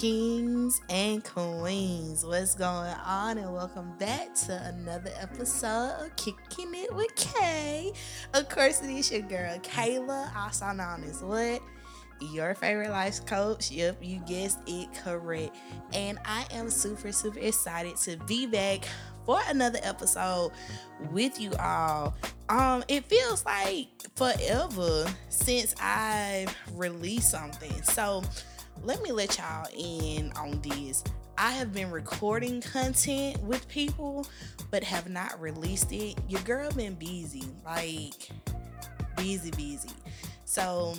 kings and queens. What's going on? And welcome back to another episode of Kicking It with Kay. Of course, it is your girl Kayla, also known as what? Your favorite life coach. Yep, you guessed it correct. And I am super, super excited to be back for another episode with you all. Um, it feels like forever since I've released something. So let me let y'all in on this. I have been recording content with people, but have not released it. Your girl been busy, like busy, busy. So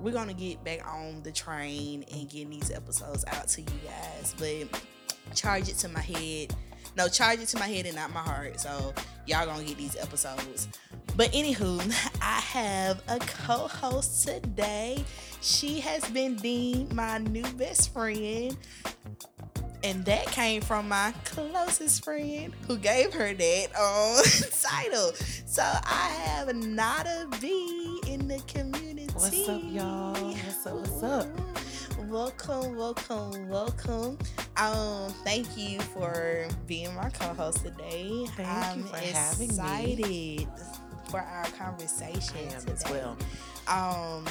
we're gonna get back on the train and getting these episodes out to you guys. But charge it to my head. No, charge it to my head and not my heart. So y'all gonna get these episodes. But anywho, I have a co-host today. She has been deemed my new best friend. And that came from my closest friend who gave her that um, title. So I have Nada B in the community. What's up, y'all? What's up? What's up? Welcome, welcome, welcome. Um, thank you for being my co-host today. Thank I'm you for having me. excited for our conversation today. as well. Um,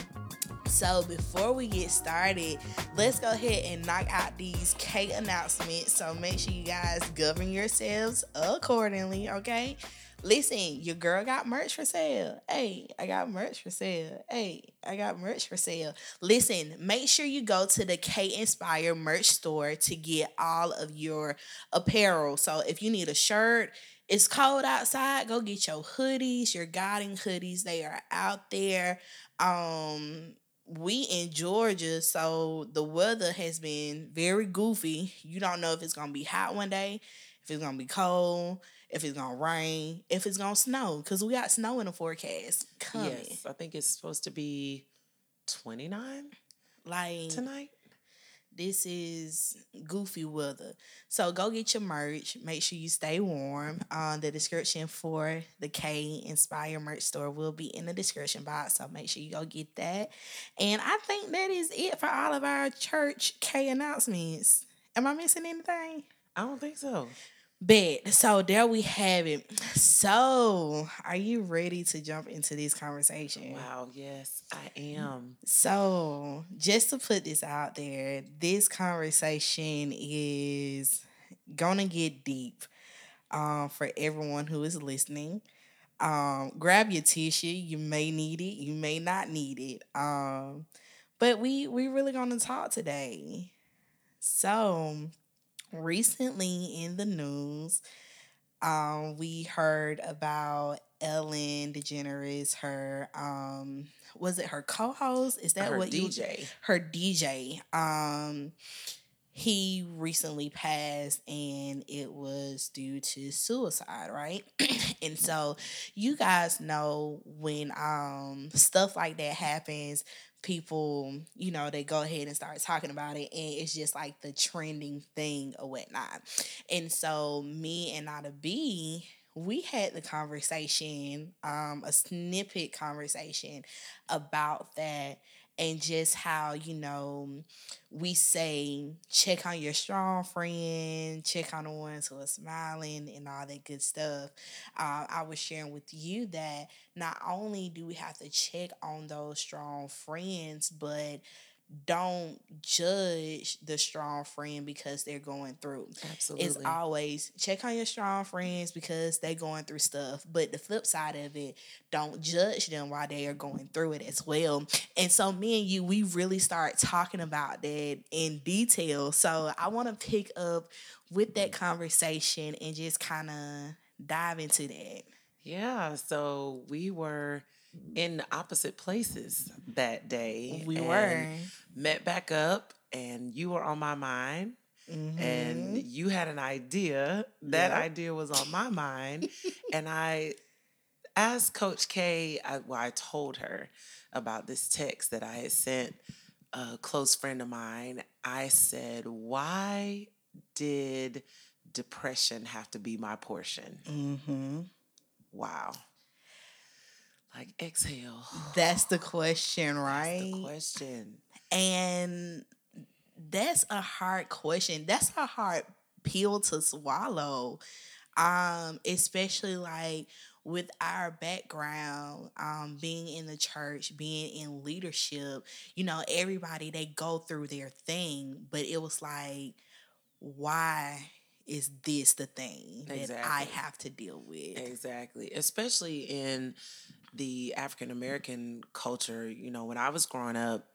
so before we get started, let's go ahead and knock out these K announcements. So make sure you guys govern yourselves accordingly, okay? Listen, your girl got merch for sale. Hey, I got merch for sale. Hey, I got merch for sale. Listen, make sure you go to the Kay Inspire merch store to get all of your apparel. So if you need a shirt, it's cold outside, go get your hoodies, your guiding hoodies. They are out there. Um we in Georgia, so the weather has been very goofy. You don't know if it's gonna be hot one day, if it's gonna be cold, if it's gonna rain, if it's gonna snow, because we got snow in the forecast coming. Yes, I think it's supposed to be 29 Like tonight. This is goofy weather. So go get your merch. Make sure you stay warm. Um, the description for the Kay Inspire merch store will be in the description box. So make sure you go get that. And I think that is it for all of our church K announcements. Am I missing anything? I don't think so. Bet. So there we have it. So are you ready to jump into this conversation? Wow, yes, I am. So, just to put this out there, this conversation is gonna get deep um, for everyone who is listening. Um, grab your tissue. You may need it. You may not need it. Um, but we we really gonna talk today. So, recently in the news, um, we heard about Ellen DeGeneres, her um, was it her co-host? Is that Her what you DJ. her DJ. Um he recently passed and it was due to suicide, right? and so you guys know when um stuff like that happens, people, you know, they go ahead and start talking about it and it's just like the trending thing or whatnot. And so me and Nada B we had the conversation, um, a snippet conversation about that and just how you know we say check on your strong friend check on the ones who are smiling and all that good stuff. Uh, i was sharing with you that not only do we have to check on those strong friends but don't judge the strong friend because they're going through Absolutely. it's always check on your strong friends because they're going through stuff. But the flip side of it, don't judge them while they are going through it as well. And so me and you, we really start talking about that in detail. So I want to pick up with that conversation and just kind of dive into that. yeah, so we were in the opposite places that day. We and were. met back up, and you were on my mind. and Mhm. you had an idea. That Yep. idea was on my mind, and I asked Coach K. I, well, I told her about this text that I had sent a close friend of mine. I said, "Why did depression have to be my portion?" Mhm. Wow. Like exhale. That's the question, That's right? the question. And that's a hard question. That's a hard pill to swallow. Um, especially like with our background, um, being in the church, being in leadership, you know, everybody they go through their thing, but it was like, why is this the thing that I have to deal with? Exactly. Especially in the African American culture, you know, when I was growing up,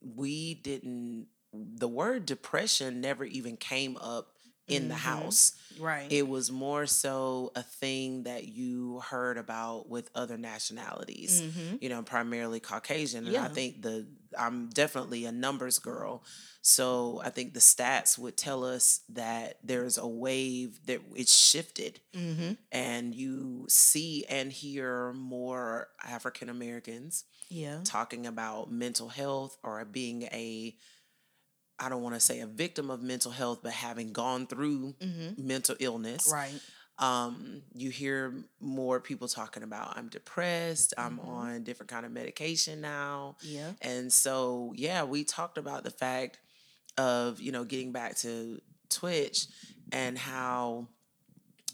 we didn't the word depression never even came up in the Mhm. house. Right. It was more so a thing that you heard about with other nationalities. hmm you know, primarily Caucasian. And I think the I'm definitely a numbers girl. So I think the stats would tell us that there's a wave that it's shifted hmm and you see and hear more African Americans Yeah. talking about mental health or being a I don't want to say a victim of mental health, but having gone through hmm mental illness Right. um you hear more people talking about i'm depressed i'm Mhm. on different kind of medication now Yeah. and so yeah we talked about the fact of you know getting back to twitch and how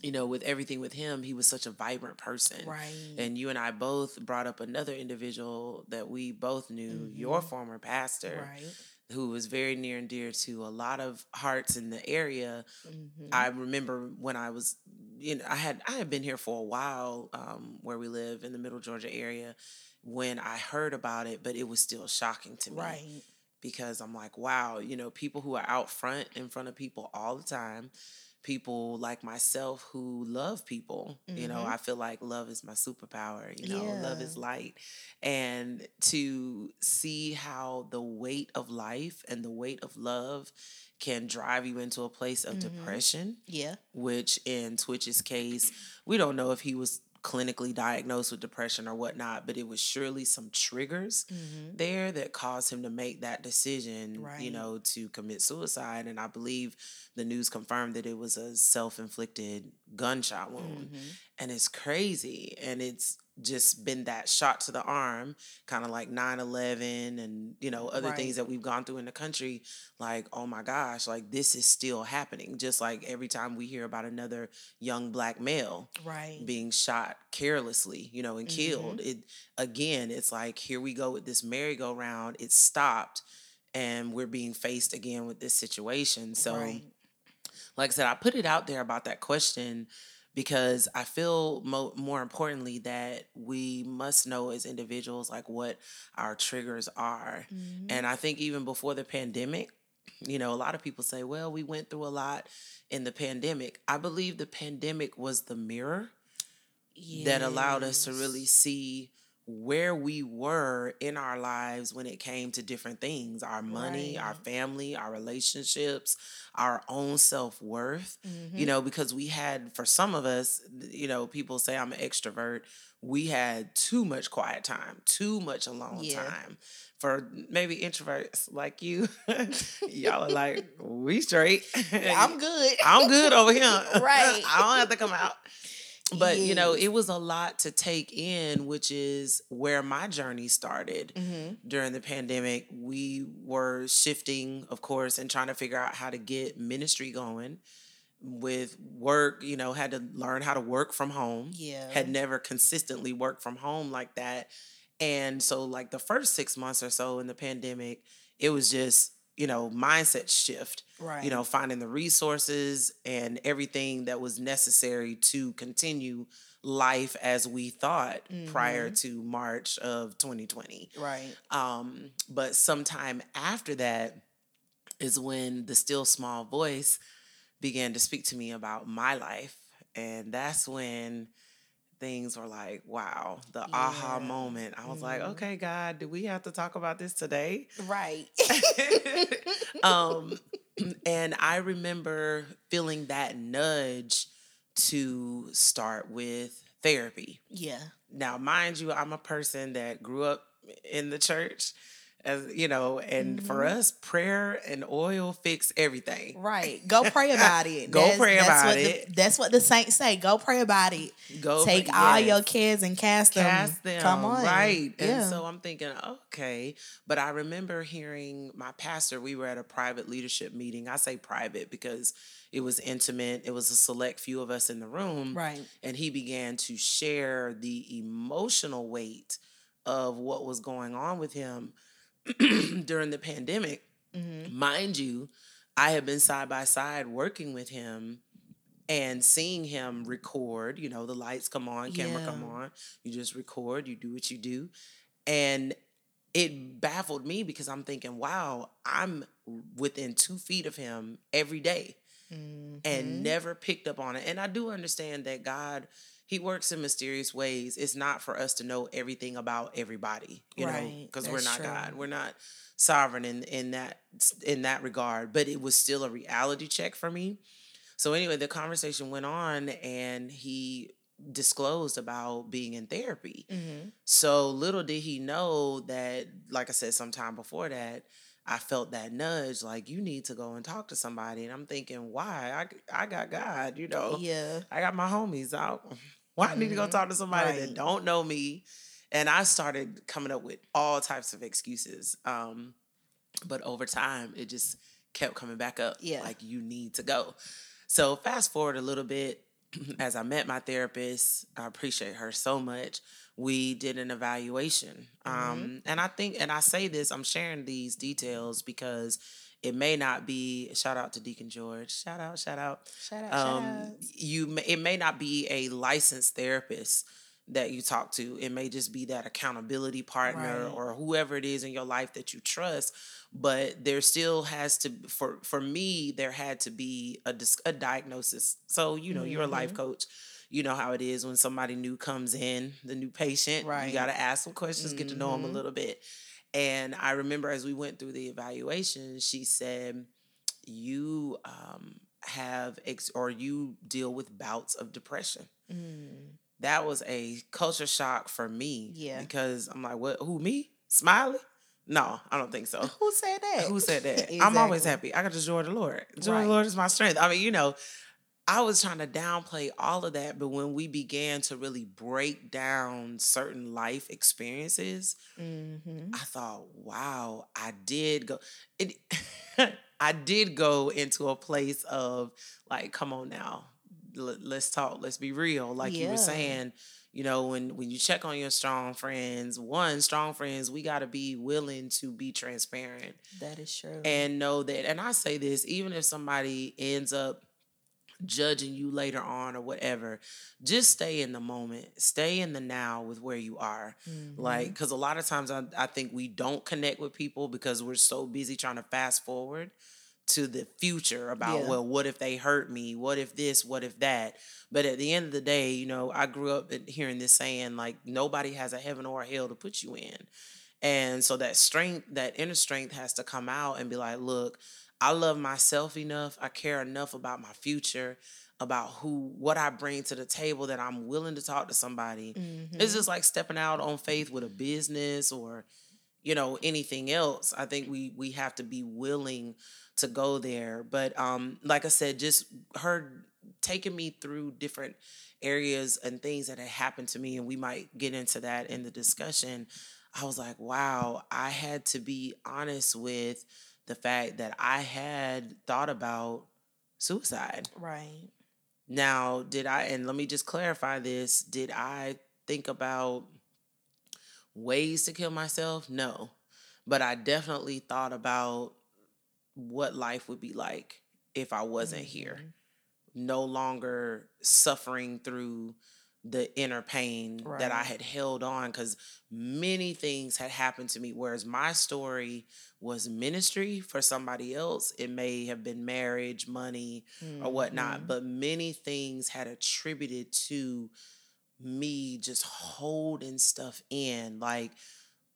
you know with everything with him he was such a vibrant person Right. and you and i both brought up another individual that we both knew your Mhm. former pastor right. Who was very near and dear to a lot of hearts in the area hmm I remember when I was, you know, I had I had been here for a while, um, where we live in the Middle Georgia area, when I heard about it, but it was still shocking to me right. because I'm like, wow, you know, people who are out front in front of people all the time, people like myself who love people, you know, Mhm. I feel like love is my superpower, you know, love is light. And to see how the weight of life and the weight of love can drive you into a place of Mhm. depression, Yeah. which in Twitch's case, we don't know if he was clinically diagnosed with depression or whatnot, but it was surely some triggers hmm there that caused him to make that decision, you know, to commit suicide. And I believe the news confirmed that it was a self inflicted gunshot wound. hmm And it's crazy. And it's just been that shot to the arm, kind of like 9 11 and, you know, other Right. things that we've gone through in the country. Like, oh my gosh, like this is still happening. Just like every time we hear about another young black male Right. being shot carelessly, you know, and Mhm. killed. It again, it's like here we go with this merry-go-round. It stopped, and we're being faced again with this situation. So, right. like I said, I put it out there about that question because I feel mo- more importantly that we must know as individuals like what our triggers are. Mhm. And I think even before the pandemic, you know, a lot of people say, well, we went through a lot in the pandemic. I believe the pandemic was the mirror that allowed us to really see where we were in our lives when it came to different things our money, our family, our relationships, our own self worth. Mhm. You know, because we had, for some of us, you know, people say I'm an extrovert. We had too much quiet time, too much alone Yeah. time. For maybe introverts like you, y'all are like, we straight. I'm good. I'm good over here. Right. I don't have to come out. But you know, it was a lot to take in, which is where my journey started Mhm. during the pandemic. We were shifting, of course, and trying to figure out how to get ministry going with work, you know, had to learn how to work from home. Yeah. Had never consistently worked from home like that. And so like the first 6 months or so in the pandemic, it was just, you know, mindset shift right. you know, finding the resources and everything that was necessary to continue life as we thought prior to March of 2020. Right. Um, but sometime after that is when the still small voice began to speak to me about my life. And that's when things were like, wow, the aha moment. I was like, Mhm. okay, God, do we have to talk about this today? Right. um, and I remember feeling that nudge to start with therapy. yeah. Now, mind you, I'm a person that grew up in the church. As you know, and for Mm-hmm. us, prayer and oil fix everything. Right. Go pray about it. Go pray about what it. The, that's what the saints say. Go pray about it. Go Take for- all yes. your kids and cast them. cast them. Come on. Right. Yeah. And so I'm thinking, okay. But I remember hearing my pastor, we were at a private leadership meeting. I say private because it was intimate, it was a select few of us in the room. right. And he began to share the emotional weight of what was going on with him during the pandemic. Mm-hmm. Mind you, I have been side by side working with him and seeing him record. You know, the lights come on, camera come on. You just record, you do what you do. And it baffled me because I'm thinking, wow, I'm within two feet of him every day Mm-hmm. and never picked up on it. And I do understand that God, He works in mysterious ways. It's not for us to know everything about everybody, you know, because we're not true. God. We're not sovereign in in that in that regard. But it was still a reality check for me. So anyway, the conversation went on, and he disclosed about being in therapy. Mm-hmm. So little did he know that, like I said, sometime before that, I felt that nudge, like you need to go and talk to somebody. And I'm thinking, why? I I got God, you know. Yeah. I got my homies out. Why I need to go talk to somebody Right. that don't know me? And I started coming up with all types of excuses. Um, but over time, it just kept coming back up. Yeah. Like you need to go. So fast forward a little bit, as I met my therapist, I appreciate her so much. We did an evaluation. Um, and I think, and I say this, I'm sharing these details because it may not be, shout out to Deacon George, shout out, shout out Shout out. shout um, out. you may, it may not be a licensed therapist that you talk to it may just be that accountability partner Right. or whoever it is in your life that you trust but there still has to for for me there had to be a a diagnosis so you know you're a life Mm-hmm. coach you know how it is when somebody new comes in the new patient Right. you got to ask some questions get to know them a Mhm. little bit and i remember as we went through the evaluation she said you um, have ex- or you deal with bouts of depression. Mm. That was a culture shock for me. Yeah. Because I'm like, what? Who me? Smiley? No, I don't think so. Who said that? Who said that? I'm always happy. I got the joy of the Lord. Joy of Right. the Lord is my strength. I mean, you know, I was trying to downplay all of that, but when we began to really break down certain life experiences, Mm-hmm. I thought, wow, I did go. It, I did go into a place of like, come on now, l- let's talk, let's be real. Like you were saying, you know, when when you check on your strong friends, one strong friends, we got to be willing to be transparent That is true. and know that. And I say this, even if somebody ends up judging you later on or whatever, just stay in the moment, stay in the now with where you are. Mm-hmm. Like, because a lot of times I, I think we don't connect with people because we're so busy trying to fast forward to the future about, Yeah. well, what if they hurt me? What if this? What if that? But at the end of the day, you know, I grew up hearing this saying, like, nobody has a heaven or a hell to put you in. And so that strength, that inner strength has to come out and be like, look, I love myself enough. I care enough about my future, about who, what I bring to the table that I'm willing to talk to somebody. Mm-hmm. It's just like stepping out on faith with a business or, you know, anything else. I think we we have to be willing to go there. But um, like I said, just her taking me through different areas and things that had happened to me, and we might get into that in the discussion. I was like, wow, I had to be honest with the fact that I had thought about suicide. right. Now, did I, and let me just clarify this, did I think about ways to kill myself? No. But I definitely thought about what life would be like if I wasn't here. Mm-hmm. No longer suffering through the inner pain that I had held on because many things had happened to me. Whereas my story was ministry for somebody else, it may have been marriage, money, or whatnot, Mhm. but many things had attributed to me just holding stuff in. Like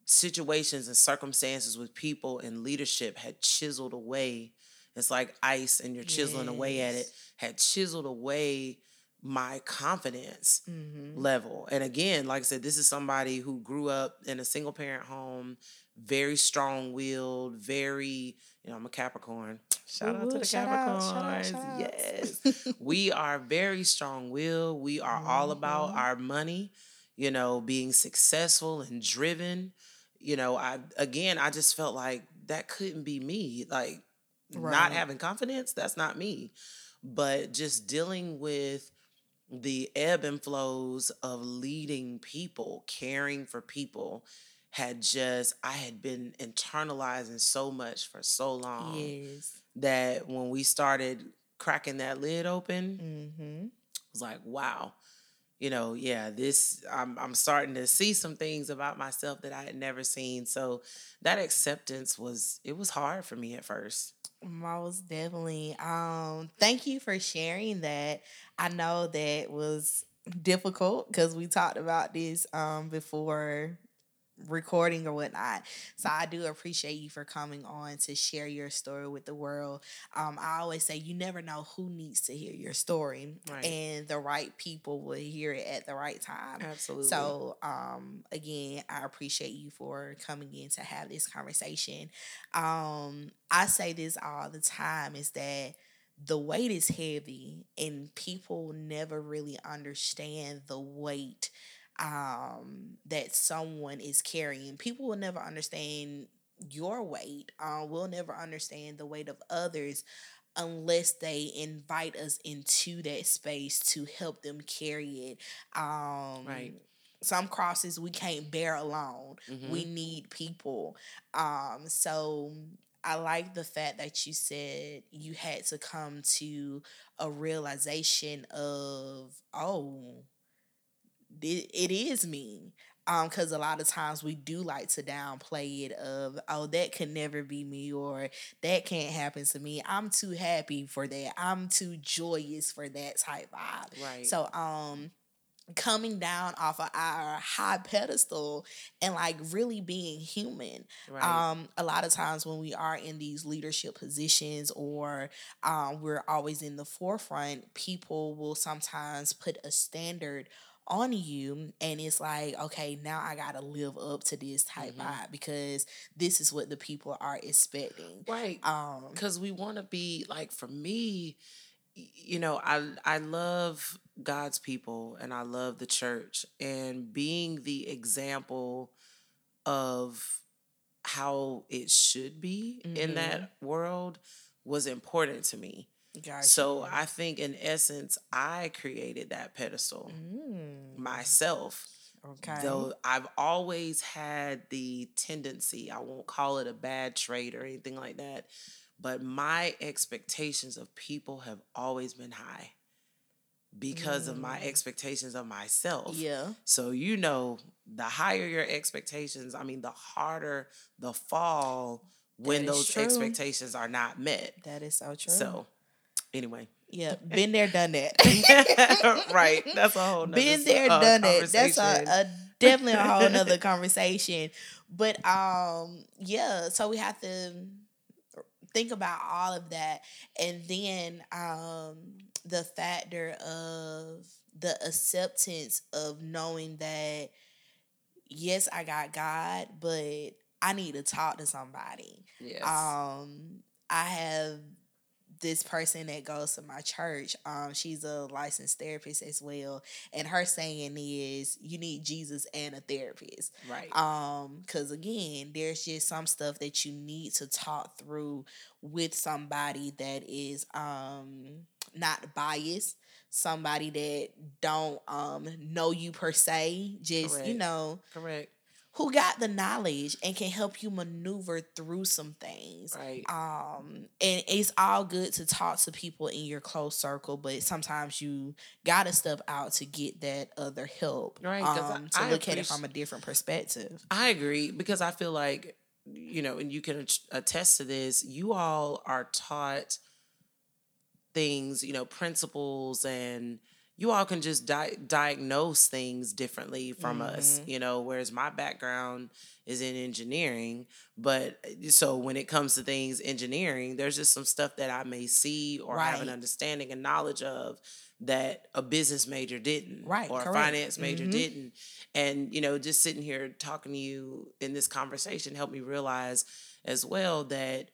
situations and circumstances with people and leadership had chiseled away. It's like ice and you're chiseling away at it, had chiseled away my confidence Mhm. level. And again, like I said, this is somebody who grew up in a single parent home, very strong willed, very, you know, I'm a Capricorn. Shout out to the shout out, shout out, Capricorns. shout. Yes. we are very strong willed. We are all about Mhm. our money, you know, being successful and driven. You know, I again I just felt like that couldn't be me. Like Right. not having confidence, that's not me. But just dealing with the ebb and flows of leading people, caring for people had just I had been internalizing so much for so long yes. that when we started cracking that lid open, Mm-hmm. it was like, wow. You know, yeah, this I'm I'm starting to see some things about myself that I had never seen. So that acceptance was it was hard for me at first. Most definitely. Um, thank you for sharing that. I know that was difficult because we talked about this um before recording or whatnot. So I do appreciate you for coming on to share your story with the world. Um, I always say you never know who needs to hear your story, Right. and the right people will hear it at the right time. Absolutely. So, um, again, I appreciate you for coming in to have this conversation. Um, I say this all the time is that the weight is heavy and people never really understand the weight um that someone is carrying. People will never understand your weight. Uh, we'll never understand the weight of others unless they invite us into that space to help them carry it. Um Right. some crosses we can't bear alone. We Mhm. need people. Um so I like the fact that you said you had to come to a realization of oh it, is me um because a lot of times we do like to downplay it of oh that could never be me or that can't happen to me i'm too happy for that i'm too joyous for that type vibe right. so um coming down off of our high pedestal and like really being human right. um a lot of times when we are in these leadership positions or um we're always in the forefront people will sometimes put a standard on you and it's like okay now i gotta live up to this type Mhm. vibe because this is what the people are expecting right. um because we want to be like for me you know i i love god's people and i love the church and being the example of how it should be in Mhm. that world was important to me gotcha. so i think in essence i created that pedestal Mm, myself okay Though I've always had the tendency, I won't call it a bad trait or anything like that, but my expectations of people have always been high because of my Mm. expectations of myself. yeah So, you know, the higher your expectations, I mean, the harder the fall when those true. expectations are not met. that is so true So, anyway. yeah been there done that right. That's a whole nother been there, uh, done it. That's a, a definitely a whole nother conversation. But um, yeah. So we have to think about all of that, and then um, the factor of the acceptance of knowing that yes, I got God, but I need to talk to somebody. Yes. Um, I have this person that goes to my church. Um, she's a licensed therapist as well, and her saying is, "You need Jesus and a therapist." right. Um, because again, there's just some stuff that you need to talk through with somebody that is um not biased, somebody that don't um know you per se, just you know Correct. Who got the knowledge and can help you maneuver through some things. Right. Um, and it's all good to talk to people in your close circle, but sometimes you gotta step out to get that other help. Right, I- Um, to I look at it from a different perspective. I agree because I feel like, you know, and you can attest to this, you all are taught things, you know, principles and you all can just di- diagnose things differently from us, Mm-hmm. you know, whereas my background is in engineering, but uh, so when it comes to things engineering, there's just some stuff that I may see or have an understanding and knowledge of that a business major didn't Right, or a finance major Mhm. didn't. And you know, just sitting here talking to you in this conversation helped me realize as well that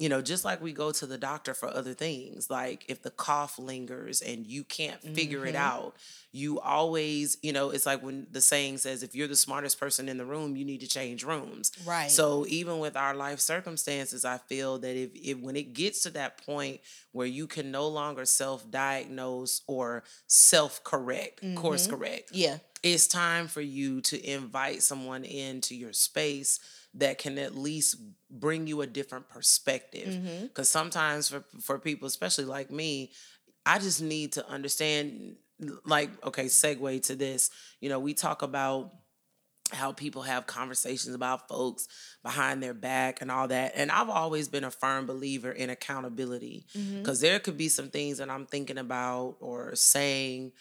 you know, just like we go to the doctor for other things, like if the cough lingers and you can't figure it Mhm. out, you always, you know, it's like when the saying says, if you're the smartest person in the room, you need to change rooms. Right. So even with our life circumstances, I feel that if, if when it gets to that point where you can no longer self-diagnose or self-correct, course Mhm. correct, yeah. it's time for you to invite someone into your space that can at least bring you a different perspective Mm-hmm. because sometimes for, for people especially like me i just need to understand like okay segue to this you know we talk about how people have conversations about folks behind their back and all that and i've always been a firm believer in accountability Mm-hmm. because there could be some things that i'm thinking about or saying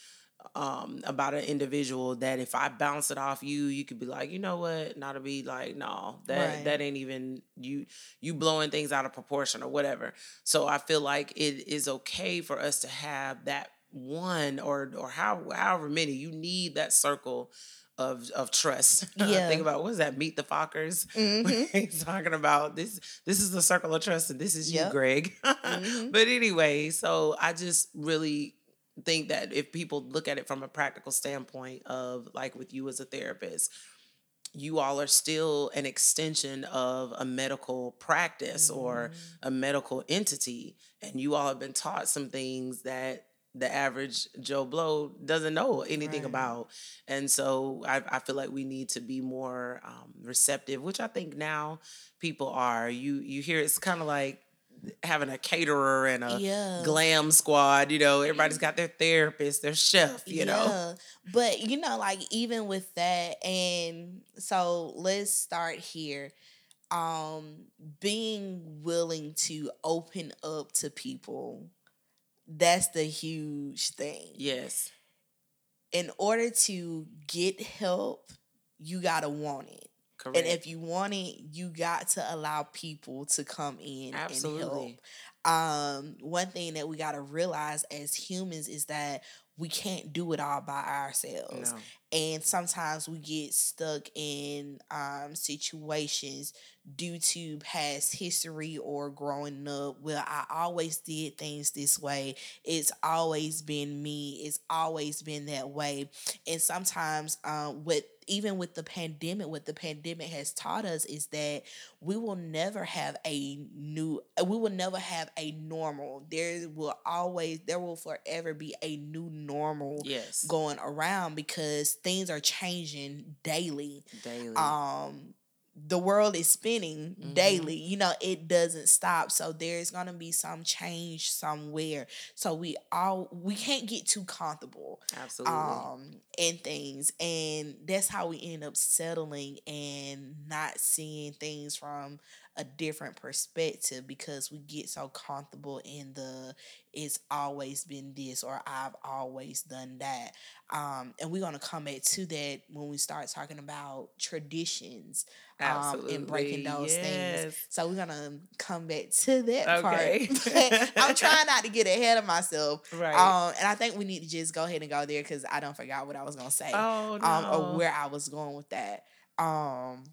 um, about an individual that if I bounce it off you, you could be like, you know what, not to be like, no, that Right. that ain't even you you blowing things out of proportion or whatever. So I feel like it is okay for us to have that one or or how however many you need that circle of of trust. Yeah. Think about what is that? Meet the Fockers. Mhm. He's talking about this. This is the circle of trust, and this is you, Yep. Greg. Mhm. But anyway, so I just really think that if people look at it from a practical standpoint of like with you as a therapist, you all are still an extension of a medical practice or Mm-hmm. a medical entity, and you all have been taught some things that the average Joe Blow doesn't know anything Right. about. And so I, I feel like we need to be more um, receptive, which I think now people are. You you hear it's kind of like having a caterer and a Yeah. glam squad. You know, everybody's got their therapist, their chef. You know, But you know, like even with that, and so let's start here. Um, being willing to open up to people, that's the huge thing. yes, In order to get help, you gotta want it. Correct. And if you want it, you got to allow people to come in and help. Um, one thing that we got to realize as humans is that we can't do it all by ourselves. no, And sometimes we get stuck in um, situations due to past history or growing up. Well, I always did things this way. It's always been me. It's always been that way. And sometimes, um, with even with the pandemic, what the pandemic has taught us is that we will never have a new, we will never have a normal. There will always, there will forever be a new normal yes, going around because things are changing daily. daily. Um the world is spinning Mhm. daily. You know, it doesn't stop. So there's going to be some change somewhere. So we all we can't get too comfortable Absolutely. um in things and that's how we end up settling and not seeing things from a different perspective because we get so comfortable in the it's always been this or I've always done that. Um and we're gonna come back to that when we start talking about traditions um and breaking those things. So we're gonna come back to that Okay. part. I'm trying not to get ahead of myself. right. Um, and I think we need to just go ahead and go there because I don't forgot what I was gonna say. oh no. Um, or where I was going with that. Um,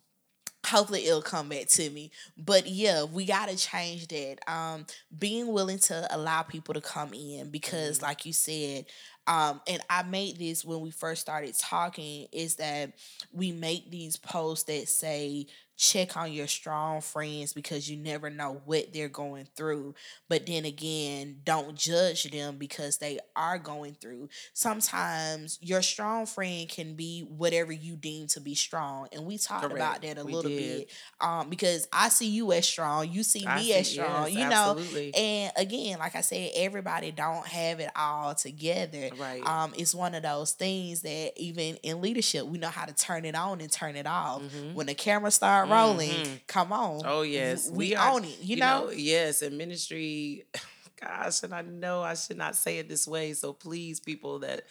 hopefully it'll come back to me. But yeah, we gotta change that. Um, being willing to allow people to come in because, Mhm. like you said, um, and I made this when we first started talking, is that we make these posts that say check on your strong friends because you never know what they're going through. But then again, don't judge them because they are going through. Sometimes your strong friend can be whatever you deem to be strong. And we talked about that a We little did. bit. Um, because I see you as strong, you see I me see- as strong, yes, you know. absolutely. And again, like I said, everybody don't have it all together. right. Um, it's one of those things that even in leadership, we know how to turn it on and turn it off. Mhm. When the camera start rolling, Mhm. come on. Oh yes, we, are- own it. You, know? yes, and ministry, gosh, and I know I should not say it this way. So please, people that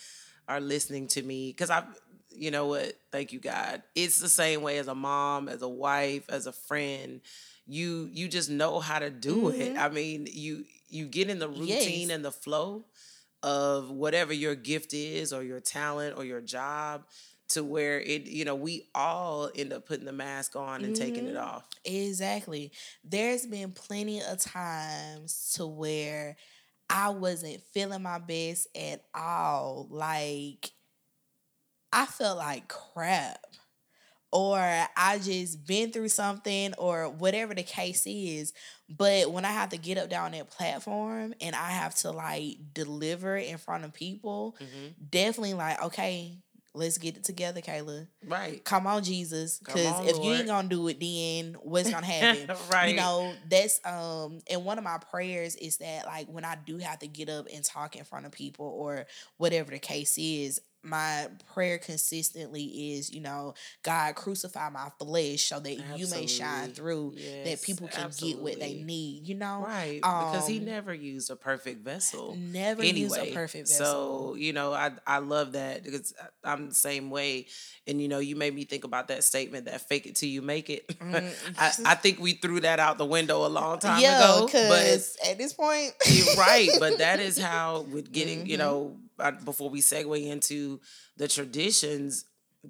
are listening to me, because I, you know what? Thank you, God. It's the same way as a mom, as a wife, as a friend. You you just know how to do mm-hmm. it. I mean, you you get in the routine yes. and the flow of whatever your gift is or your talent or your job to where it you know we all end up putting the mask on and mm-hmm. taking it mm-hmm. off exactly there's been plenty of times to where i wasn't feeling my best at all like i felt like crap or I just been through something or whatever the case is. But when I have to get up down that platform and I have to like deliver in front of people, mm-hmm. definitely like, okay, let's get it together, Kayla. Right. Come on, Jesus. Because if Lord. you ain't gonna do it, then what's gonna happen? right. You know, that's um and one of my prayers is that like when I do have to get up and talk in front of people or whatever the case is, my prayer consistently is, you know, God crucify my flesh so that absolutely. you may shine through, yes, that people can absolutely. get what they need, you know? Right. Um, because he never used a perfect vessel. Never anyway. used a perfect vessel. So, you know, I I love that because I'm the same way. And you know, you made me think about that statement that fake it till you make it. Mm. I, I think we threw that out the window a long time yeah, ago. But at this point. you're right. But that is how with getting, mm-hmm. you know, before we segue into the traditions,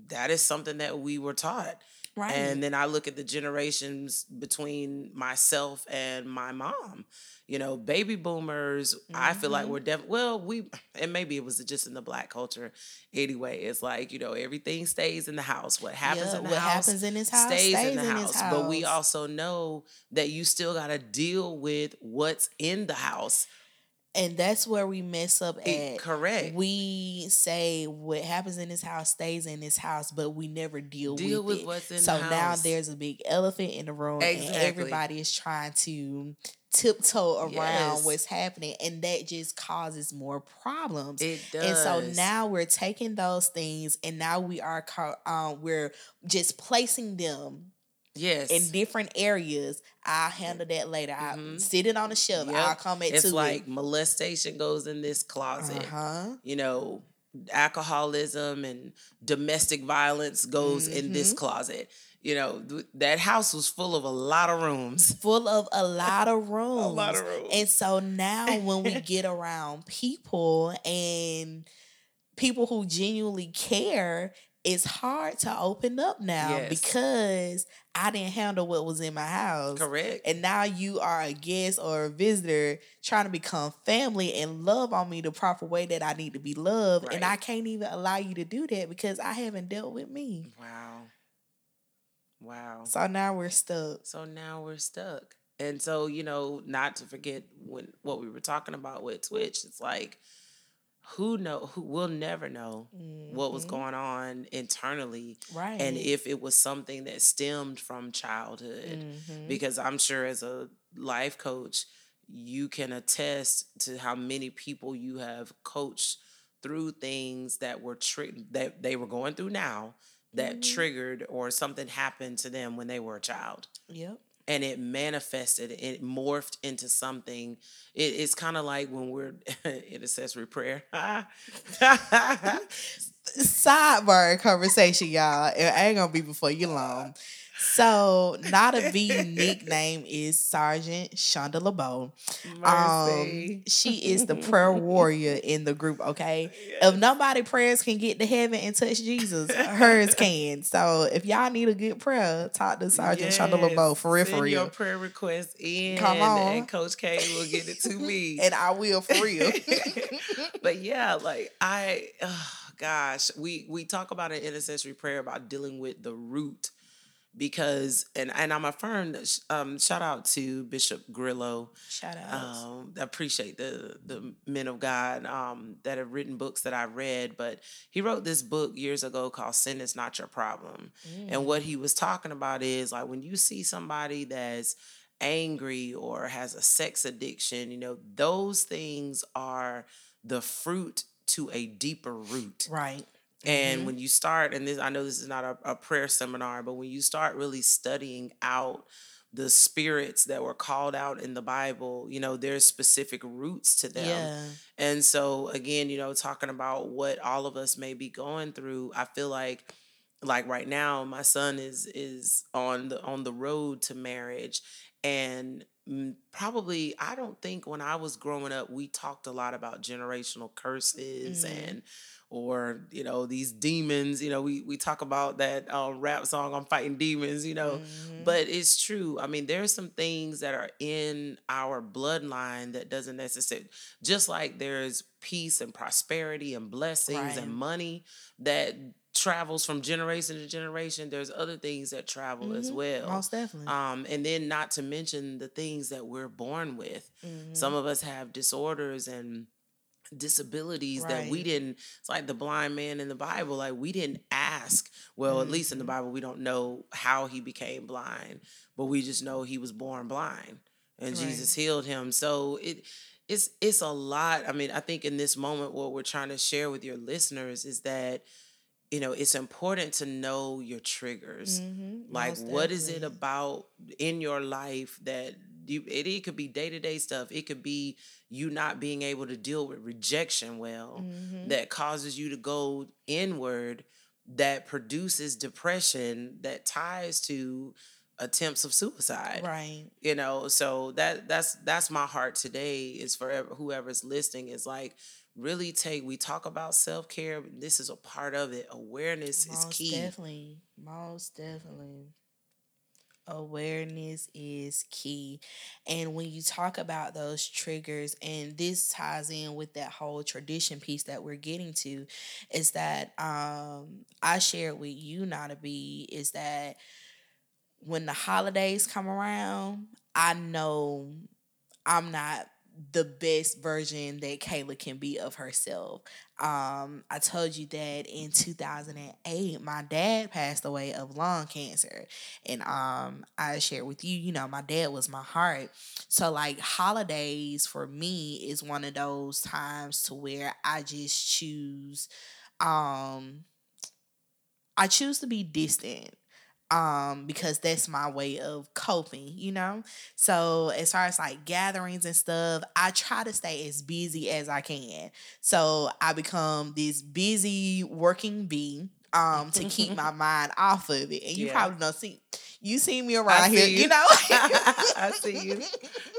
that is something that we were taught. Right. And then I look at the generations between myself and my mom. You know, baby boomers, mm-hmm. I feel like mm-hmm. we're definitely, well, we, and maybe it was just in the black culture anyway. It's like, you know, everything stays in the house. What happens yeah, in the what house happens in his house stays, stays in the in house. house. But we also know that you still got to deal with what's in the house and that's where we mess up at. Correct. We say what happens in this house stays in this house, but we never deal, deal with, with it. what's in so the house. now there's a big elephant in the room, exactly. and everybody is trying to tiptoe around yes. what's happening, and that just causes more problems. It does. And so now we're taking those things, and now we are um, we're just placing them Yes. In different areas. I'll handle that later. Mm-hmm. I sit it on the shelf. Yep. I'll come back it's like it. molestation goes in this closet. Uh-huh. You know, alcoholism and domestic violence goes mm-hmm. in this mm-hmm. closet. You know, th- that house was full of a lot of rooms. Full of a lot of rooms. a lot of rooms. And so now when we get around people and people who genuinely care, it's hard to open up now yes. because I didn't handle what was in my house. Correct. And now you are a guest or a visitor trying to become family and love on me the proper way that I need to be loved. Right. And I can't even allow you to do that because I haven't dealt with me. Wow. Wow. So now we're stuck. So now we're stuck. And so, you know, not to forget when what we were talking about with Twitch, it's like who know who will never know mm-hmm. what was mm-hmm. going on internally right and if it was something that stemmed from childhood mm-hmm. because i'm sure as a life coach you can attest to how many people you have coached through things that were tri- that they were going through now that mm-hmm. triggered or something happened to them when they were a child yep and it manifested it morphed into something. It, it's kind of like when we're intercessory prayer. Sidebar conversation y'all. It ain't gonna be before you long so Nada B nickname is Sergeant Shonda LeBeau. Um, she is the prayer warrior in the group. Okay, yes. if nobody prayers can get to heaven and touch Jesus, hers can. So if y'all need a good prayer, talk to Sergeant yes. Shonda LeBeau for real. Send for real. your prayer request in. Come on, and Coach K will get it to me, and I will for real. but yeah, like I. Oh, gosh, we we talk about an intercessory prayer about dealing with the root because and and I'm affirmed. Um, shout out to Bishop Grillo. Shout out. Um, I appreciate the the men of God um, that have written books that I read, but he wrote this book years ago called "Sin Is Not Your Problem," mm. and what he was talking about is like when you see somebody that's angry or has a sex addiction, you know, those things are the fruit to a deeper root. Right. And mm-hmm. when you start, and this, I know this is not a, a prayer seminar, but when you start really studying out the spirits that were called out in the Bible, you know, there's specific roots to them. Yeah. And so again, you know, talking about what all of us may be going through, I feel like like right now my son is is on the on the road to marriage and probably I don't think when I was growing up we talked a lot about generational curses mm-hmm. and or you know these demons you know we we talk about that uh, rap song i'm fighting demons you know mm-hmm. but it's true i mean there's some things that are in our bloodline that doesn't necessarily just like there's peace and prosperity and blessings right. and money that travels from generation to generation. There's other things that travel mm-hmm. as well. Most definitely. Um, and then not to mention the things that we're born with. Mm-hmm. Some of us have disorders and disabilities right. that we didn't it's like the blind man in the bible like we didn't ask well mm-hmm. at least in the mm-hmm. bible we don't know how he became blind but we just know he was born blind and right. jesus healed him so it it's it's a lot i mean i think in this moment what we're trying to share with your listeners is that you know it's important to know your triggers mm-hmm. like what is it about in your life that you it, it could be day-to-day stuff it could be you not being able to deal with rejection well mm-hmm. that causes you to go inward that produces depression that ties to attempts of suicide. Right. You know so that that's that's my heart today is for whoever's listening is like really take we talk about self-care this is a part of it. Awareness most is key. definitely. Most definitely awareness is key. And when you talk about those triggers and this ties in with that whole tradition piece that we're getting to is that um i shared with you to be is that when the holidays come around i know i'm not the best version that Kayla can be of herself. Um, I told you that in 2008, my dad passed away of lung cancer. And um, I shared with you, you know, my dad was my heart. So, like, holidays for me is one of those times to where I just choose, um, I choose to be distant um because that's my way of coping you know? So as far as like gatherings and stuff i try to stay as busy as i can. So i become this busy working bee um to keep my mind off of it. And you yeah. probably don't see you see me around here you. you. know? I see you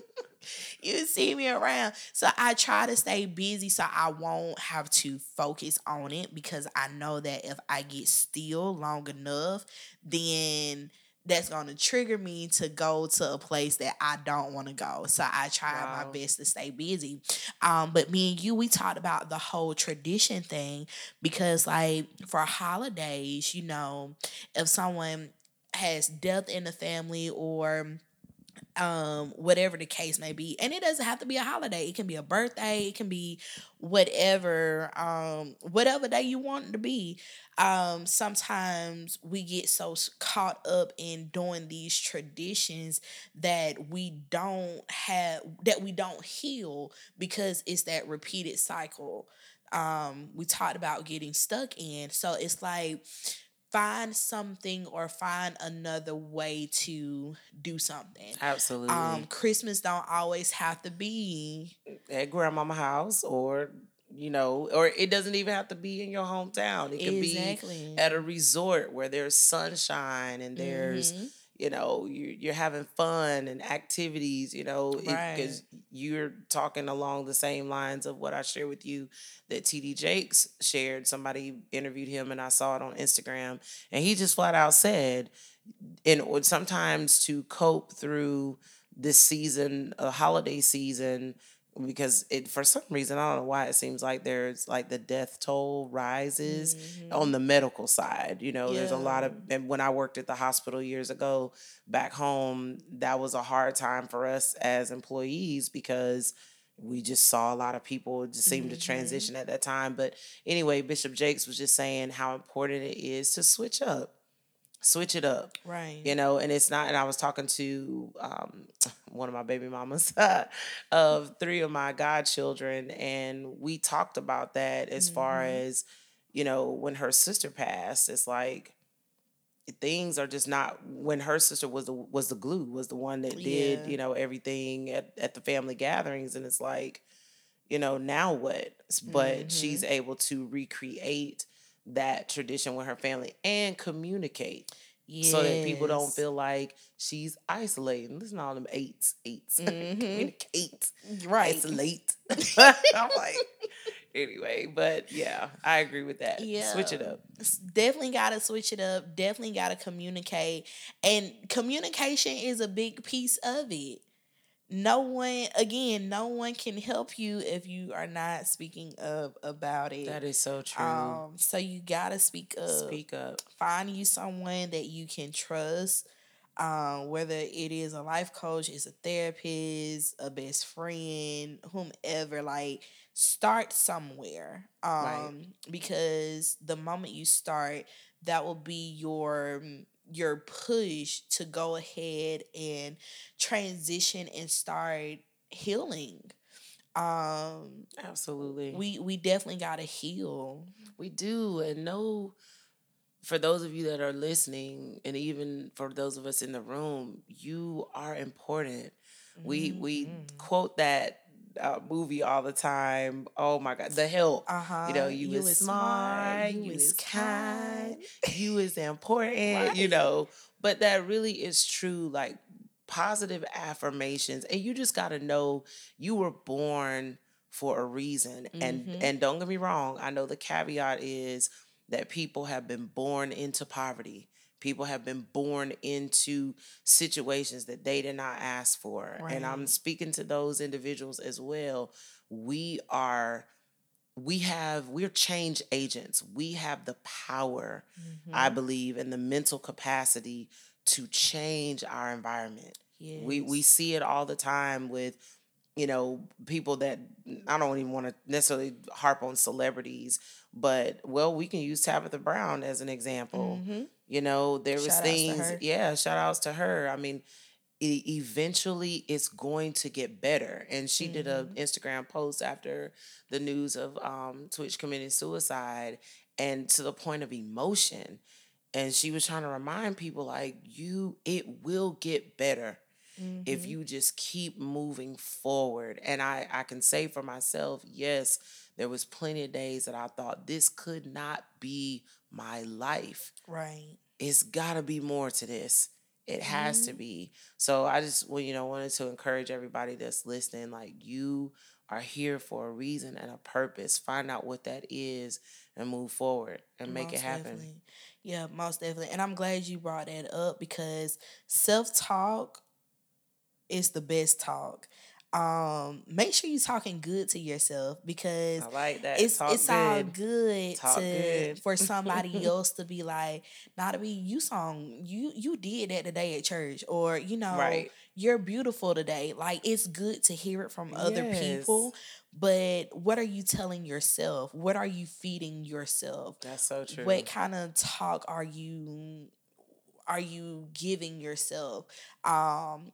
you see me around. So I try to stay busy so I won't have to focus on it because I know that if I get still long enough, then that's going to trigger me to go to a place that I don't want to go. So I try wow. my best to stay busy. Um, but me and you, we talked about the whole tradition thing because, like, for holidays, you know, if someone has death in the family or um whatever the case may be. And it doesn't have to be a holiday. It can be a birthday. It can be whatever um whatever day you want it to be. Um sometimes we get so caught up in doing these traditions that we don't have that we don't heal because it's that repeated cycle um we talked about getting stuck in. So it's like find something or find another way to do something. Absolutely. Um, Christmas don't always have to be at grandmama house or you know, or it doesn't even have to be in your hometown. It could exactly. be at a resort where there's sunshine and there's mm-hmm you know you, you're having fun and activities you know because right. you're talking along the same lines of what i shared with you that td jakes shared somebody interviewed him and i saw it on instagram and he just flat out said and sometimes to cope through this season a holiday season because it for some reason I don't know why it seems like there's like the death toll rises mm-hmm. on the medical side. You know, yeah. there's a lot of and when I worked at the hospital years ago back home, that was a hard time for us as employees because we just saw a lot of people just seem mm-hmm. to transition at that time. But anyway, Bishop Jakes was just saying how important it is to switch up switch it up right you know and it's not and i was talking to um, one of my baby mamas of three of my godchildren and we talked about that as mm-hmm. far as you know when her sister passed it's like things are just not when her sister was the was the glue was the one that did Yeah. you know everything at, at the family gatherings and it's like you know now what but Mm-hmm. she's able to recreate that tradition with her family and communicate so that people don't feel like she's isolating. Listen to all them eights eights Mhm. communicate. Right. isolate i'm like anyway but yeah i agree with that. Switch it up. Definitely got to switch it up. Definitely got to communicate. And communication is a big piece of it no one again no one can help you if you are not speaking up about it that is so true um so you got to speak up speak up find you someone that you can trust um, whether it is a life coach, is a therapist, a best friend, whomever, like start somewhere. Um, Right. because the moment you start, that will be your your push to go ahead and transition and start healing. Um, absolutely we we definitely gotta heal. We do. And know for those of you that are listening, and even for those of us in the room, you are important. We we Mhm. quote that uh, movie all the time. Oh my God, The Help. Uh-huh. You know, you, is smart, you, is kind, you is important. You know, but that really is true. Like positive affirmations, and you just got to know you were born for a reason. And Mhm. and don't get me wrong. I know the caveat is that people have been born into poverty. People have been born into situations that they did not ask for. And I'm speaking to those individuals as well. We are we have we're change agents. We have the power, I Mhm. believe, and the mental capacity to change our environment. We we see it all the time with you know people that I don't even want to necessarily harp on celebrities, but well, we can use Tabitha Brown as an example. Mhm. You know, there was Shout things, yeah, shout outs to her. I mean, e- eventually it's going to get better. And she did a Mhm. Instagram post after the news of um, Twitch committing suicide, and to the point of emotion. And she was trying to remind people like you, it will get better if Mhm. you just keep moving forward. And I I can say for myself, yes, there was plenty of days that I thought this could not be my life right. it's got to be more to this. It has to Mhm. be. So I just, well, you know, wanted to encourage everybody that's listening. Like you are here for a reason and a purpose. Find out what that is and move forward and make it happen. definitely. Yeah, most definitely. And I'm glad you brought that up because self talk is the best talk. Um, make sure you're talking good to yourself because I like that. it's Talk it's all good. good Talk to good. for somebody else to be like, not to be you song, you you did that today at church, or you know, Right. you're beautiful today. Like it's good to hear it from other people, but what are you telling yourself? What are you feeding yourself? That's so true. What kind of talk are you are you giving yourself? Um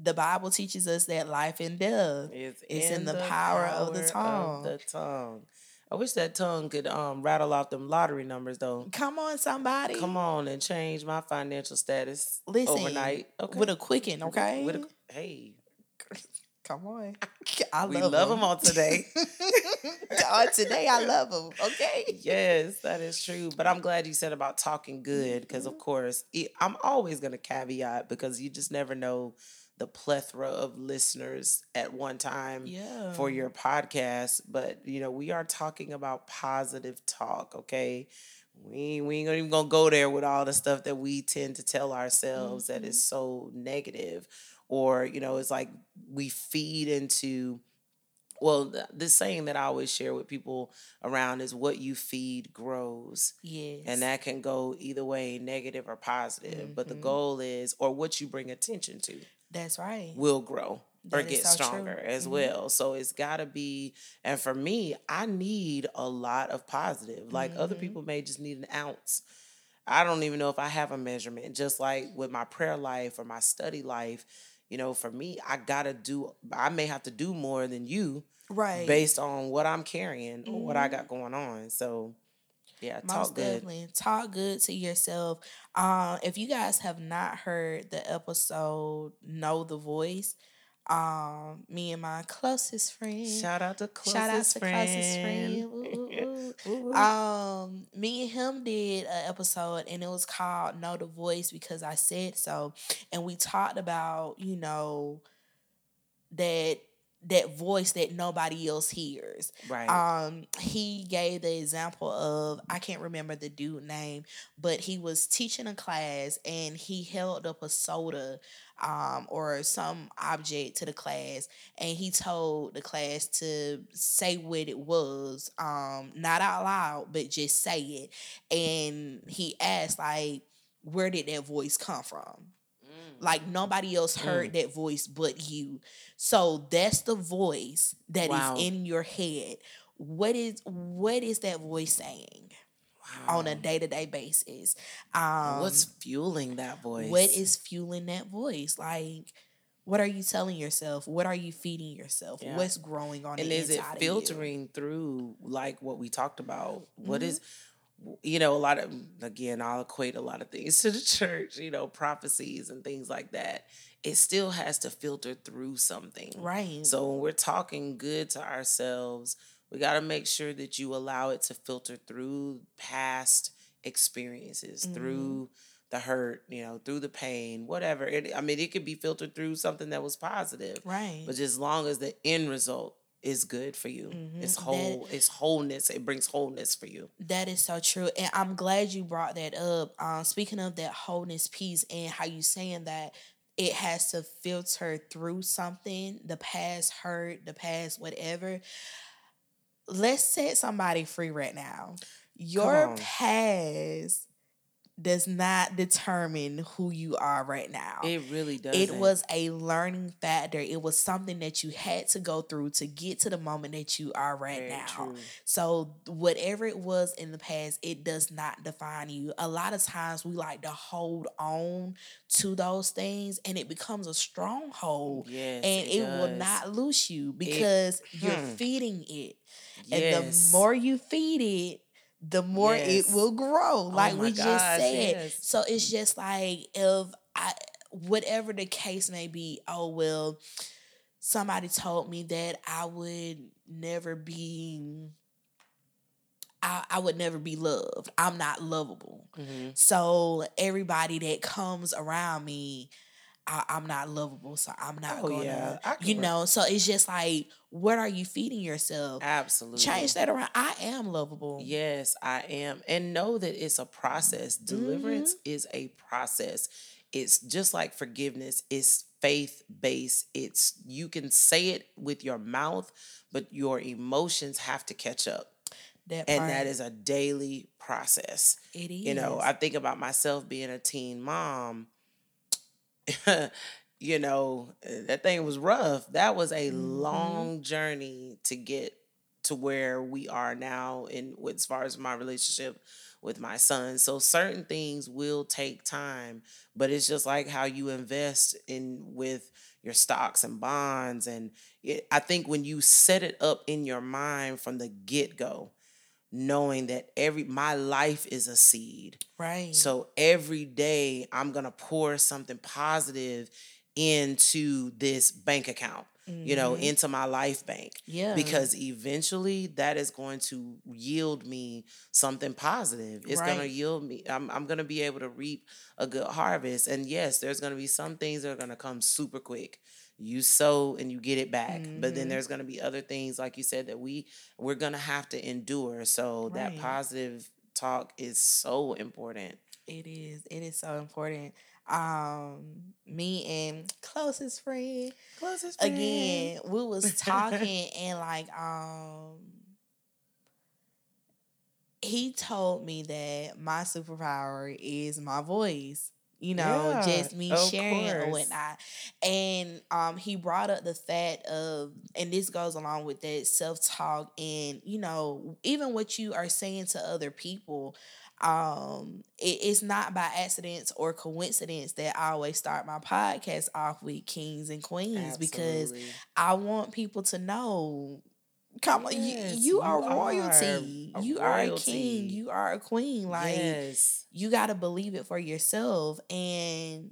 the Bible teaches us that life and death. is It's in the power of the tongue. the tongue. I wish that tongue could um rattle off them lottery numbers though. Come on, somebody. Come on and change my financial status Listen, overnight. Okay. with a quicken, okay? With a, hey, Come on. I we love love them all today. on today, I love them. Okay. yes, that is true. But I'm glad you said about talking good because, Mm-hmm. of course, it, I'm always going to caveat because you just never know the plethora of listeners at one time Yeah. for your podcast. But, you know, we are talking about positive talk, okay? We, we ain't even gonna go there with all the stuff that we tend to tell ourselves that is so negative or you know it's like we feed into well the saying that i always share with people around is what you feed grows Yes. and that can go either way negative or positive but the Mhm. goal is or what you bring attention to That's right. will grow or get so true. stronger as Mhm. well so it's got to be and for me i need a lot of positive like other Mhm. people may just need an ounce i don't even know if i have a measurement just like with my prayer life or my study life you know for me i gotta do i may have to do more than you Right. based on what i'm carrying or what i Mhm. got going on so Yeah, Most talk good. definitely. Talk good to yourself. Um, if you guys have not heard the episode Know the Voice, um, me and my closest friend. Shout out to closest Shout out to friend. closest friend. Ooh. Ooh, ooh. Um, me and him did an episode and it was called Know the Voice because I said so. And we talked about, you know, that that voice that nobody else hears. right. Um, he gave the example of I can't remember the dude name, but he was teaching a class and he held up a soda um or some object to the class and he told the class to say what it was um not out loud but just say it and he asked like where did that voice come from. Like nobody else heard that voice but you so that's the voice that is Wow. in your head what is what is that voice saying on a day-to-day basis um What's fueling that voice? what is fueling that voice like what are you telling yourself what are you feeding yourself Yeah. what's growing on and is it inside of you? filtering through like what we talked about What Mhm. is you know a lot of again i'll equate a lot of things to the church you know prophecies and things like that. It still has to filter through something. Right. So when we're talking good to ourselves we got to make sure that you allow it to filter through past experiences Mhm. through the hurt you know through the pain whatever. It, i mean it could be filtered through something that was positive right. but as long as the end result is good for you, Mhm. it's That- whole, it's wholeness. It brings wholeness for you. That is so true. And I'm glad you brought that up. Um, speaking of that wholeness piece and how you saying that it has to filter through something, the past hurt, the past whatever. Let's set somebody free right now. Your past does not determine who you are right now. It really does. It was a learning factor. It was something that you had to go through to get to the moment that you are right now. So whatever it was in the past, it does not define you. A lot of times we like to hold on to those things and it becomes a stronghold Yes, and it, will not loose you because you're hmm. feeding it. And Yes. the more you feed it, the more Yes. it will grow. Like my we just said. yes. So it's just like if I whatever the case may be, oh well, somebody told me that I would never be I, I would never be loved. I'm not lovable. Mhm. So everybody that comes around me, I, I'm not lovable. So I'm not Oh, gonna, yeah. You know. So it's just like, what are you feeding yourself? Absolutely. Change that around. I am lovable. Yes, I am. And know that it's a process. Deliverance Mm-hmm. is a process. It's just like forgiveness, it's faith based. It's you can say it with your mouth, but your emotions have to catch up. That And that is a daily process. it is. You know, I think about myself being a teen mom. you know, that thing was rough. That was a Mhm. long journey to get to where we are now in with as far as my relationship with my son. So certain things will take time, but it's just like how you invest in with your stocks and bonds and it, I think when you set it up in your mind from the get-go, knowing that every my life is a seed. right. So every day I'm going to pour something positive into this bank account, you know, Mhm. into my life bank yeah, because eventually that is going to yield me something positive. It's going to yield me I'm I'm going to be able to reap a good harvest. And yes, there's going to be some things that are going to come super quick. You sow and you get it back. But then Mhm. there's going to be other things like you said that we we're going to have to endure. So that positive talk is so important. it is. It is so important. Um, me and closest friend Closest friend. again, we was talking and like um he told me that my superpower is my voice. You know, Yeah, just me sharing or course. whatnot. And um he brought up the fact of and this goes along with that self-talk and you know, even what you are saying to other people um it, it's not by accidents or coincidence that I always start my podcast off with kings and queens because I want people to know Come on, Yes, you, you are you are royalty. You are a king. You are a queen. Like yes. you got to believe it for yourself and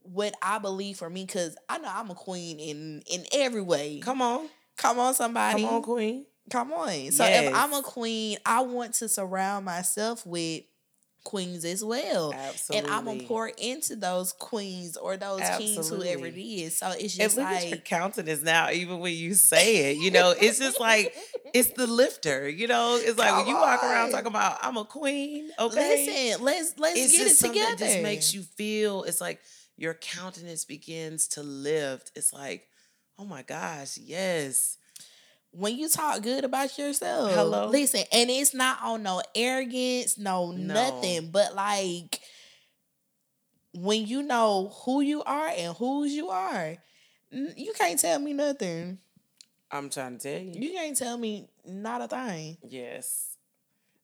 what I believe for me cuz I know I'm a queen in in every way. Come on. Come on somebody. Come on, Queen. Come on. So if I'm a queen, I want to surround myself with queens as well. Absolutely. And I'm gonna pour into those queens or those kings, whoever it is. So it's And just look at your countenance now, even when you say it. You know, it's just like it's the lifter. You know, it's like when Come you walk around talking about I'm a queen. Okay, listen, let's let's it's get it together. that just makes you feel. It's like your countenance begins to lift. It's like, oh my gosh, yes, when you talk good about yourself. Hello? Listen, and it's not on no arrogance, no, No. nothing, but like when you know who you are and whose you are, you can't tell me nothing. I'm trying to tell you. You can't tell me not a thing. Yes.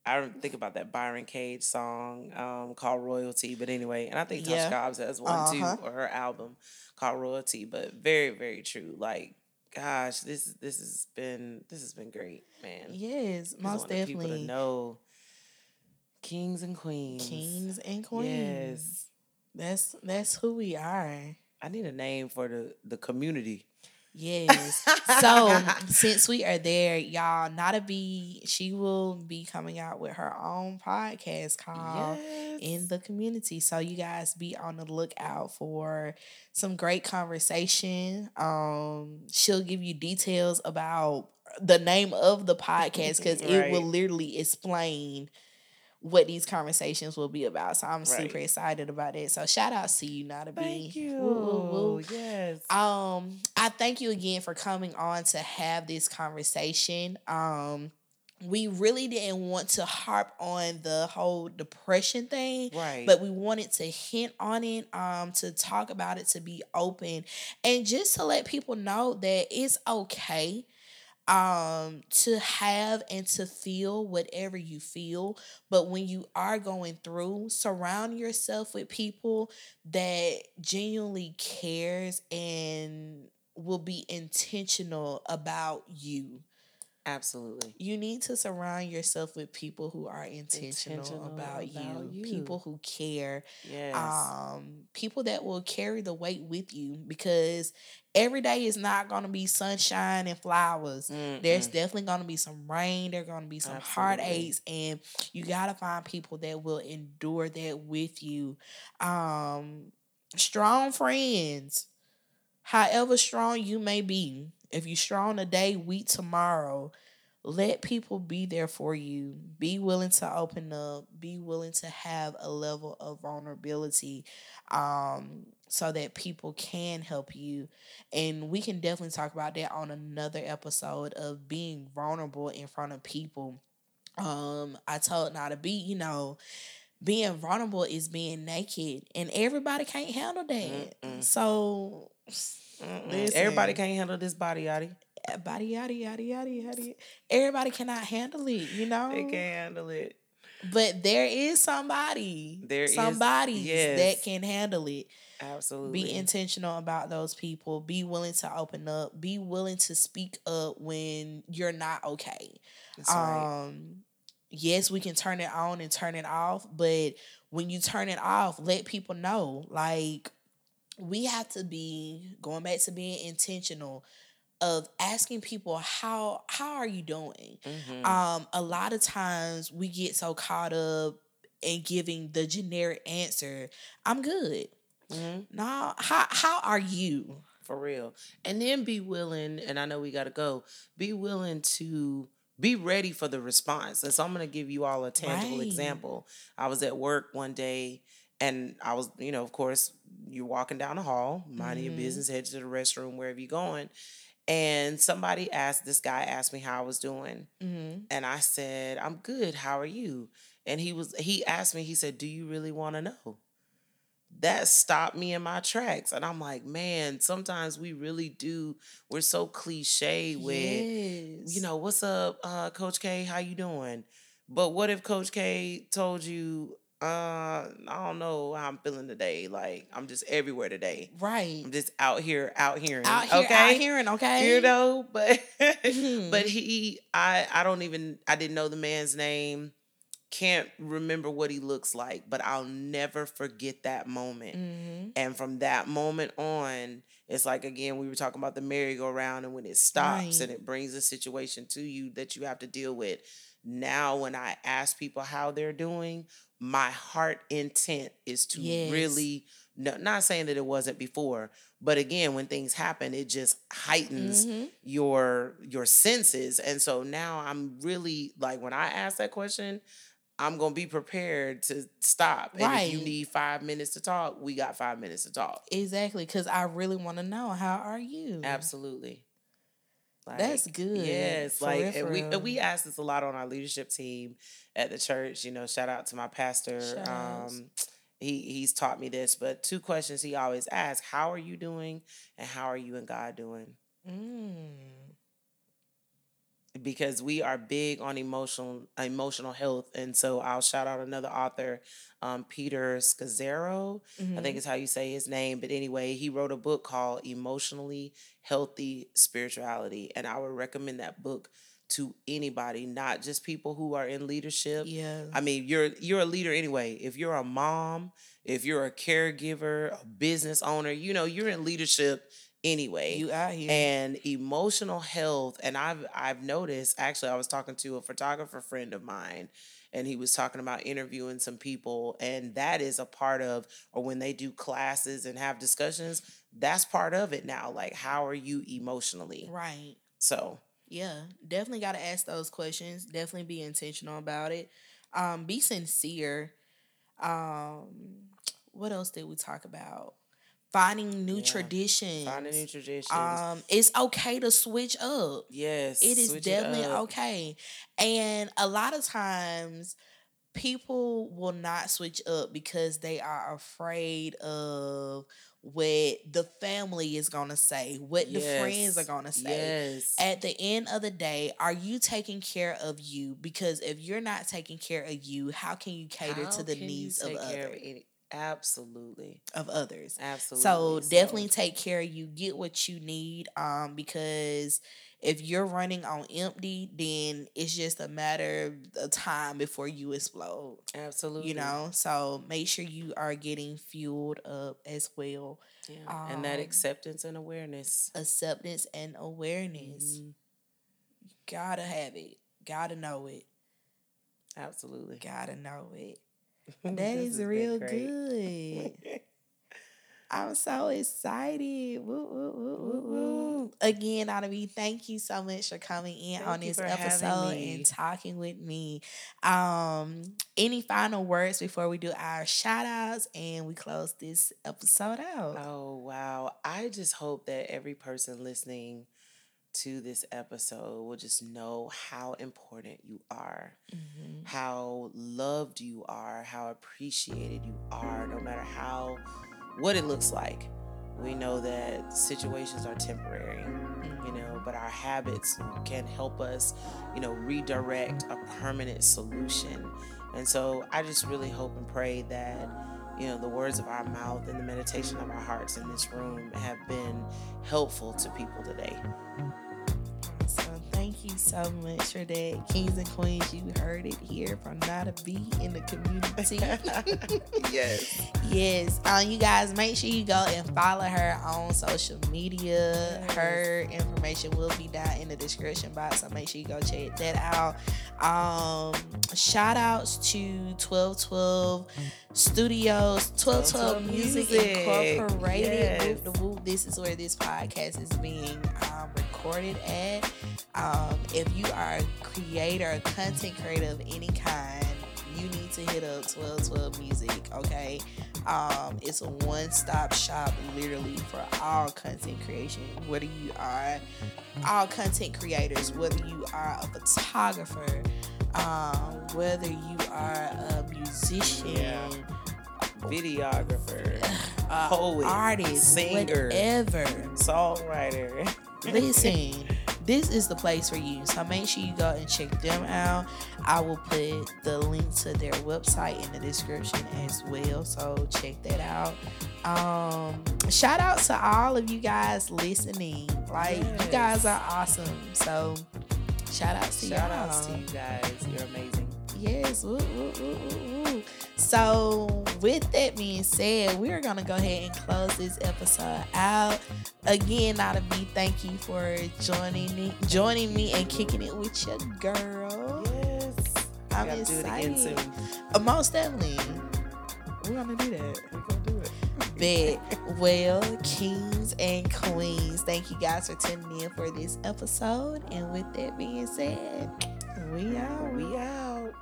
I think about that Byron Cage song um, called Royalty, but anyway, and I think Tasha Yeah. Cobbs has one Uh-huh. too, or her album called Royalty. But very, very true. Like, gosh, this this has been this has been great, man. Yes, most the people to definitely. know kings and queens. Kings and queens. Yes, That's that's who we are. I need a name for the the community. Yes. so since we are there, y'all, Nada B, she will be coming out with her own podcast called yes. In the Community. So you guys be on the lookout for some great conversation. Um, she'll give you details about the name of the podcast because it will literally explain what these conversations will be about. So I'm super excited about it. So shout out to you, Nada B. Thank you. Woo, woo, woo. Yes. Um, I thank you again for coming on to have this conversation. Um, we really didn't want to harp on the whole depression thing, right. but we wanted to hint on it, um, to talk about it, to be open, and just to let people know that it's okay um to have and to feel whatever you feel but when you are going through surround yourself with people that genuinely cares and will be intentional about you Absolutely. you need to surround yourself with people who are intentional, Intentional about, about you, you. people who care Yes. um people that will carry the weight with you because every day is not going to be sunshine and flowers there's Mm-mm. definitely going to be some rain there's going to be some Absolutely. heartaches and you got to find people that will endure that with you um strong friends however strong you may be if you're strong today weak tomorrow. Let people be there for you. Be willing to open up. Be willing to have a level of vulnerability um so that people can help you. And we can definitely talk about that on another episode of being vulnerable in front of people. Um i told Nada B you know being vulnerable is being naked and everybody can't handle that. Mm-mm. so. Everybody can't handle this body, yaddy. body yada yada yada yada everybody cannot handle it you know They can't handle it. but there is somebody There is- somebody yes. that can handle it Absolutely. be intentional about those people be willing to open up be willing to speak up when you're not okay That's right. um yes we can turn it on and turn it off but when you turn it off let people know like we have to be going back to being intentional of asking people how how are you doing Mhm. um a lot of times we get so caught up in giving the generic answer i'm good Mhm. no how how are you For real. And then be willing, and I know we got to go, be willing to be ready for the response. And so I'm going to give you all a tangible Right. example. I was at work one day and I was, you know, of course, you're walking down the hall, minding Mhm. your business, head to the restroom, wherever you're going. And somebody asked, this guy asked me how I was doing. mm-hmm. And I said, I'm good. How are you? And he was, he asked me, he said, Do you really want to know? That stopped me in my tracks. And I'm like, man, sometimes we really do. We're so cliche with, yes. you know, what's up, uh, Coach K? How you doing? But what if Coach K told you, uh, I don't know how I'm feeling today. Like I'm just everywhere today. Right. I'm just out here, out hearing. Out here, okay, out hearing, okay. you know, but Mhm. but he, I, I don't even, I didn't know the man's name. Can't remember what he looks like, but I'll never forget that moment. Mhm. And from that moment on, it's like again, we were talking about the merry-go-round, and when it stops Right. and it brings a situation to you that you have to deal with. Now, when I ask people how they're doing, my heart intent is to Yes. really no, not saying that it wasn't before, but again, when things happen, it just heightens Mhm. your your senses. And so now I'm really like when I ask that question, I'm gonna be prepared to stop. And if you need five minutes to talk, we got five minutes to talk. Exactly, because I really want to know how are you? Absolutely. That's good. Yes, For like real, we real. we ask this a lot on our leadership team at the church. You know, shout out to my pastor. Um, he he's taught me this, but two questions he always asks: How are you doing, and how are you and God doing? Mm. Because we are big on emotional emotional health and so i'll shout out another author um, peter scazzero i Mhm. think is how you say his name but anyway he wrote a book called emotionally healthy spirituality and i would recommend that book to anybody not just people who are in leadership Yeah. I mean, you're you're a leader anyway. If you're a mom, if you're a caregiver, a business owner, you know, you're in leadership anyway you out here. and emotional health and i've i've noticed actually i was talking to a photographer friend of mine and he was talking about interviewing some people and that is a part of or when they do classes and have discussions that's part of it now like how are you emotionally right. so Yeah, definitely got to ask those questions. Definitely be intentional about it. Um, be sincere. Um, what else did we talk about? Finding new Yeah. traditions. finding new traditions Um, it's okay to switch up. yes It is definitely up. okay. And a lot of times people will not switch up because they are afraid of what the family is going to say, what the friends are going to say yes at the end of the day, are you taking care of you? Because if you're not taking care of you, how can you cater How to the needs of others? Absolutely Of others. absolutely So definitely take care of you. Get what you need. Um, because if you're running on empty, then it's just a matter of time before you explode. absolutely You know, so make sure you are getting fueled up as well. Yeah. and that Um, acceptance and awareness. Acceptance and awareness. Mhm. Gotta have it. Gotta know it. Absolutely. Gotta know it. That is real good. I'm so excited. Woo, woo, woo, woo, Woo, woo. Again, Anavi, thank you so much for coming in Thank on this episode and talking with me. Um, any final words before we do our shout outs and we close this episode out? Oh, wow. I just hope that every person listening to this episode will just know how important you are, Mhm. how loved you are, how appreciated you are, no matter how, what it looks like. We know that situations are temporary, you know, but our habits can help us, you know, redirect a permanent solution. And so I just really hope and pray that, you know, the words of our mouth and the meditation of our hearts in this room have been helpful to people today. So you so much for that. Kings and Queens, you heard it here from Not a a B in the community. yes. Yes, um, you guys make sure you go and follow her on social media. Yes. Her information will be down in the description box, so make sure you go check that out. Um, shout outs to 1212 Studios, 1212 Music, Music. Incorporated. Yes. Whoop the whoop. This is where this podcast is being um, recorded at. Um, if you are a creator, a content creator of any kind, you need to hit up 1212 Music, okay? Um, it's a one stop shop literally for all content creation. Whether you are all content creators, whether you are a photographer, um, whether you are a musician, Yeah. Videographer, a Poet, artist, singer. whatever. songwriter. Listen, this is the place for you. So make sure you go and check them out. I will put the link to their website in the description as well. So check that out. Um, shout out to all of you guys listening. Like yes. you guys are awesome. So shout out to shout out to you guys. You're amazing. Yes. Woo, woo, woo, so, with that being said, we're gonna go ahead and close this episode out. Again, not a me, thank you for joining me, joining me and kicking it with your girl. Yes, I'm excited. Uh, most definitely, we're gonna do that. We're gonna do it. Bet well, kings and queens, thank you guys for tuning in for this episode. And with that being said, we out. We out.